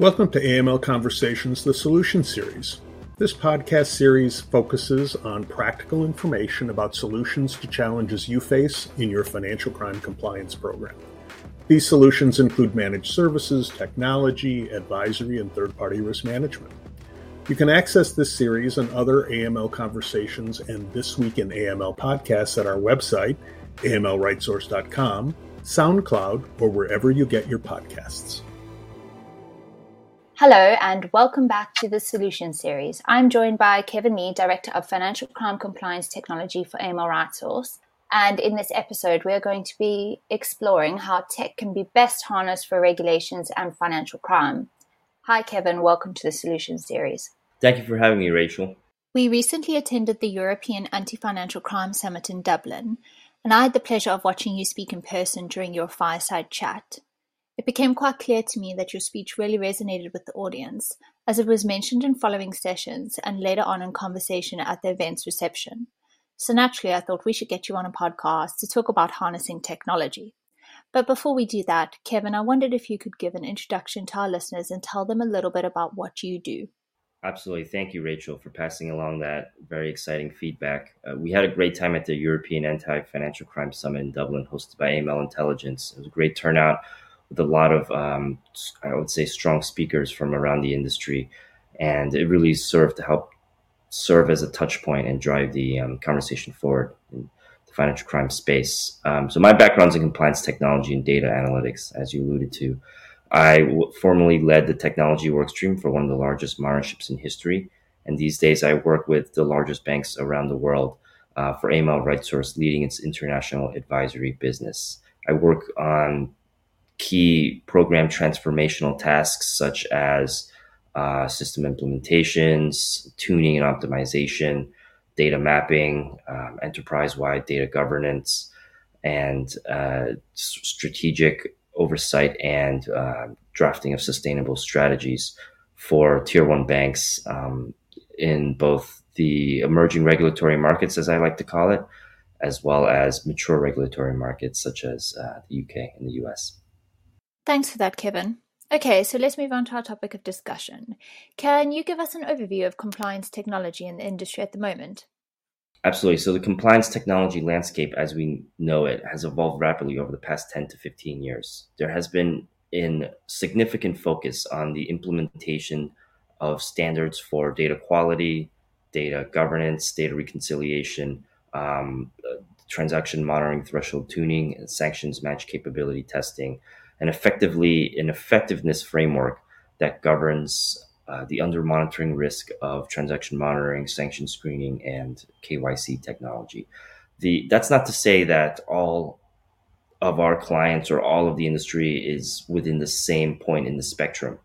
Welcome to AML Conversations, the Solution Series. This podcast series focuses on practical information about solutions to challenges you face in your financial crime compliance program. These solutions include managed services, technology, advisory, and third party risk management. You can access this series and other AML conversations and This Week in AML podcasts at our website, amlrightsource.com, SoundCloud, or wherever you get your podcasts. Hello, and welcome back to the Solution Series. I'm joined by Kevin Lee, Director of Financial Crime Compliance Technology for AML RightSource. And in this episode, we're going to be exploring how tech can be best harnessed for regulations and financial crime. Hi, Kevin. Welcome to the Solution Series. Thank you for having me, Rachel. We recently attended the European Anti Financial Crime Summit in Dublin, and I had the pleasure of watching you speak in person during your fireside chat. It became quite clear to me that your speech really resonated with the audience, as it was mentioned in following sessions and later on in conversation at the event's reception. So naturally, I thought we should get you on a podcast to talk about harnessing technology. But before we do that, Kevin, I wondered if you could give an introduction to our listeners and tell them a little bit about what you do. Absolutely. Thank you, Rachel, for passing along that very exciting feedback. Uh, we had a great time at the European Anti Financial Crime Summit in Dublin, hosted by AML Intelligence. It was a great turnout with a lot of, um, I would say, strong speakers from around the industry. And it really served to help serve as a touch point and drive the um, conversation forward in the financial crime space. Um, so my background is in compliance technology and data analytics, as you alluded to. I w- formerly led the technology workstream for one of the largest monitorships in history. And these days I work with the largest banks around the world uh, for AML RightSource, leading its international advisory business. I work on key program transformational tasks such as uh, system implementations, tuning and optimization, data mapping, um, enterprise wide data governance, and uh, strategic oversight and uh, drafting of sustainable strategies for tier one banks um, in both the emerging regulatory markets, as I like to call it, as well as mature regulatory markets such as uh, the UK and the US. Thanks for that, Kevin. Okay, so let's move on to our topic of discussion. Can you give us an overview of compliance technology in the industry at the moment? Absolutely. So, the compliance technology landscape as we know it has evolved rapidly over the past 10 to 15 years. There has been a significant focus on the implementation of standards for data quality, data governance, data reconciliation, um, transaction monitoring, threshold tuning, and sanctions match capability testing and effectively an effectiveness framework that governs uh, the under monitoring risk of transaction monitoring, sanction screening, and KYC technology. The that's not to say that all of our clients or all of the industry is within the same point in the spectrum.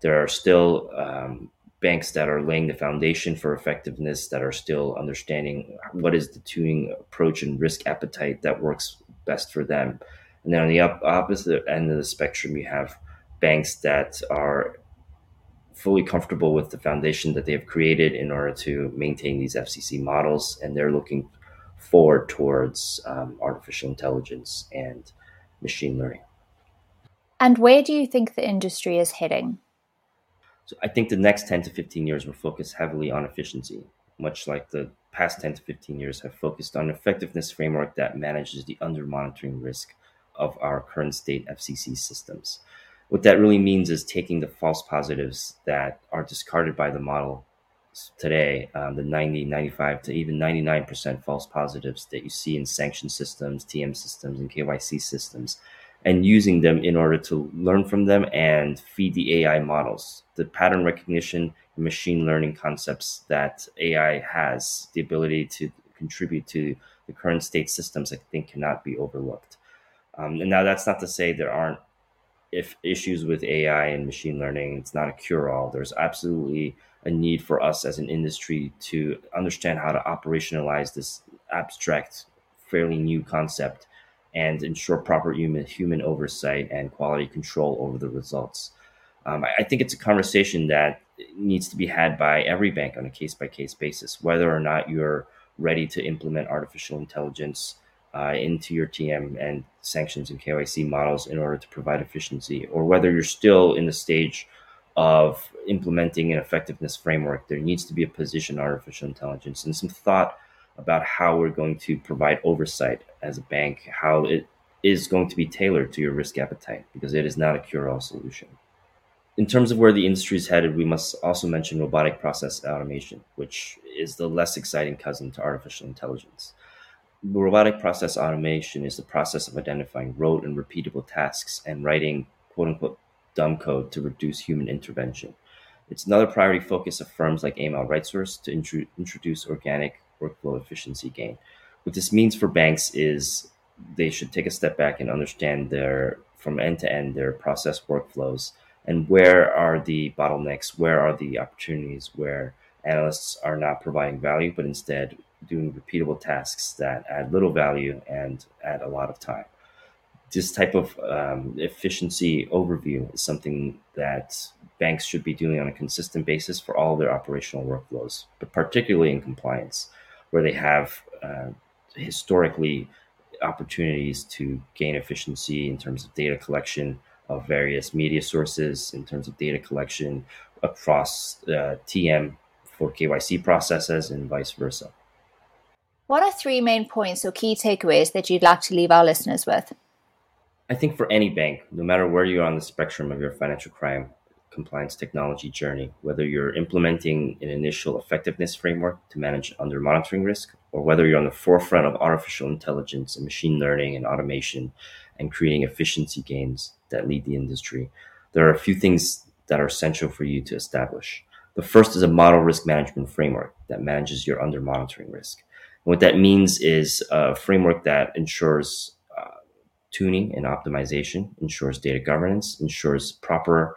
There are still um, banks that are laying the foundation for effectiveness that are still understanding what is the tuning approach and risk appetite that works best for them and then on the up, opposite end of the spectrum, you have banks that are fully comfortable with the foundation that they have created in order to maintain these FCC models, and they're looking forward towards um, artificial intelligence and machine learning. And where do you think the industry is heading? So I think the next 10 to 15 years will focus heavily on efficiency, much like the past 10 to 15 years have focused on an effectiveness framework that manages the under monitoring risk of our current state FCC systems. What that really means is taking the false positives that are discarded by the model today, um, the 90, 95 to even 99% false positives that you see in sanction systems, TM systems, and KYC systems, and using them in order to learn from them and feed the AI models. The pattern recognition and machine learning concepts that AI has, the ability to contribute to the current state systems, I think cannot be overlooked. Um, and now that's not to say there aren't if issues with AI and machine learning. It's not a cure all. There's absolutely a need for us as an industry to understand how to operationalize this abstract, fairly new concept and ensure proper human human oversight and quality control over the results. Um, I, I think it's a conversation that needs to be had by every bank on a case by case basis, whether or not you're ready to implement artificial intelligence uh, into your TM and sanctions and KYC models in order to provide efficiency, or whether you're still in the stage of implementing an effectiveness framework, there needs to be a position artificial intelligence and some thought about how we're going to provide oversight as a bank, how it is going to be tailored to your risk appetite, because it is not a cure all solution. In terms of where the industry is headed, we must also mention robotic process automation, which is the less exciting cousin to artificial intelligence. Robotic process automation is the process of identifying rote and repeatable tasks and writing quote unquote dumb code to reduce human intervention. It's another priority focus of firms like AML RightSource to intru- introduce organic workflow efficiency gain. What this means for banks is they should take a step back and understand their from end to end their process workflows and where are the bottlenecks, where are the opportunities where analysts are not providing value, but instead doing repeatable tasks that add little value and add a lot of time this type of um, efficiency overview is something that banks should be doing on a consistent basis for all their operational workflows, but particularly in compliance, where they have uh, historically opportunities to gain efficiency in terms of data collection of various media sources, in terms of data collection across uh, TM for KYC processes, and vice versa. What are three main points or key takeaways that you'd like to leave our listeners with? I think for any bank, no matter where you are on the spectrum of your financial crime compliance technology journey, whether you're implementing an initial effectiveness framework to manage under monitoring risk, or whether you're on the forefront of artificial intelligence and machine learning and automation and creating efficiency gains that lead the industry, there are a few things that are essential for you to establish. The first is a model risk management framework that manages your under monitoring risk. What that means is a framework that ensures uh, tuning and optimization, ensures data governance, ensures proper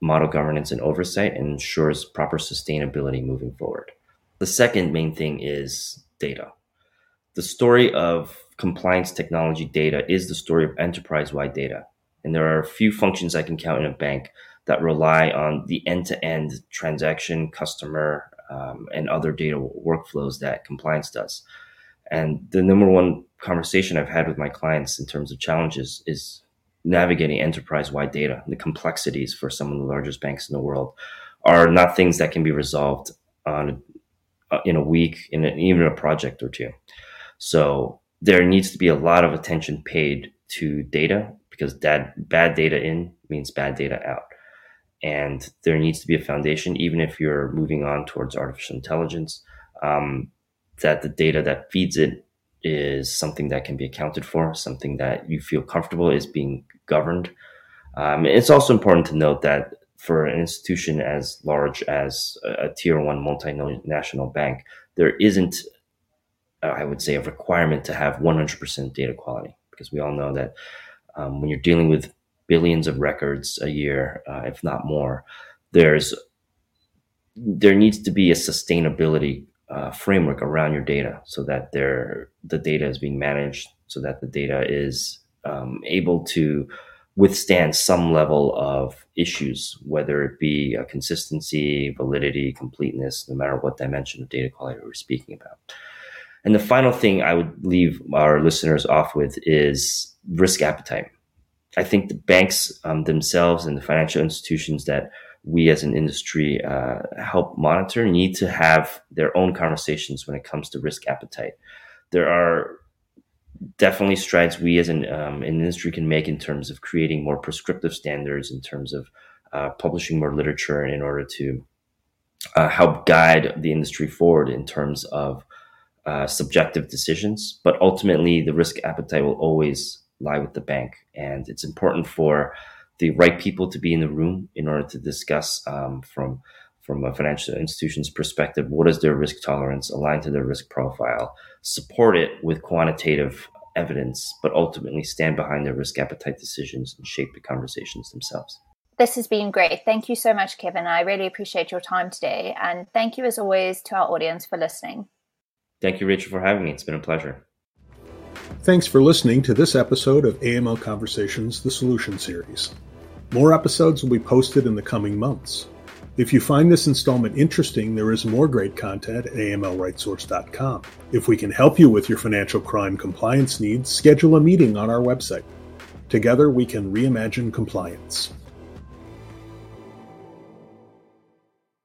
model governance and oversight, and ensures proper sustainability moving forward. The second main thing is data. The story of compliance technology data is the story of enterprise wide data. And there are a few functions I can count in a bank that rely on the end to end transaction, customer, um, and other data workflows that compliance does. And the number one conversation I've had with my clients in terms of challenges is navigating enterprise wide data. The complexities for some of the largest banks in the world are not things that can be resolved on uh, in a week, in even a project or two. So there needs to be a lot of attention paid to data because that bad data in means bad data out. And there needs to be a foundation, even if you're moving on towards artificial intelligence. Um, that the data that feeds it is something that can be accounted for, something that you feel comfortable is being governed. Um, it's also important to note that for an institution as large as a, tier one multinational bank, there isn't, I would say, a requirement to have 100% data quality because we all know that um, when you're dealing with billions of records a year, uh, if not more, there's there needs to be a sustainability uh, framework around your data so that there the data is being managed so that the data is um, able to withstand some level of issues, whether it be a consistency, validity, completeness, no matter what dimension of data quality we're speaking about. And the final thing I would leave our listeners off with is risk appetite. I think the banks um, themselves and the financial institutions that we as an industry uh, help monitor need to have their own conversations when it comes to risk appetite. There are definitely strides we as an, um, an industry can make in terms of creating more prescriptive standards, in terms of uh, publishing more literature in order to uh, help guide the industry forward in terms of uh, subjective decisions. But ultimately, the risk appetite will always lie with the bank. And it's important for the right people to be in the room in order to discuss um, from from a financial institution's perspective what is their risk tolerance aligned to their risk profile support it with quantitative evidence but ultimately stand behind their risk appetite decisions and shape the conversations themselves. This has been great. Thank you so much kevin. I really appreciate your time today. And thank you as always to our audience for listening. Thank you rachel for having me. It's been a pleasure Thanks for listening to this episode of AML Conversations, the Solution Series. More episodes will be posted in the coming months. If you find this installment interesting, there is more great content at amlrightsource.com. If we can help you with your financial crime compliance needs, schedule a meeting on our website. Together, we can reimagine compliance.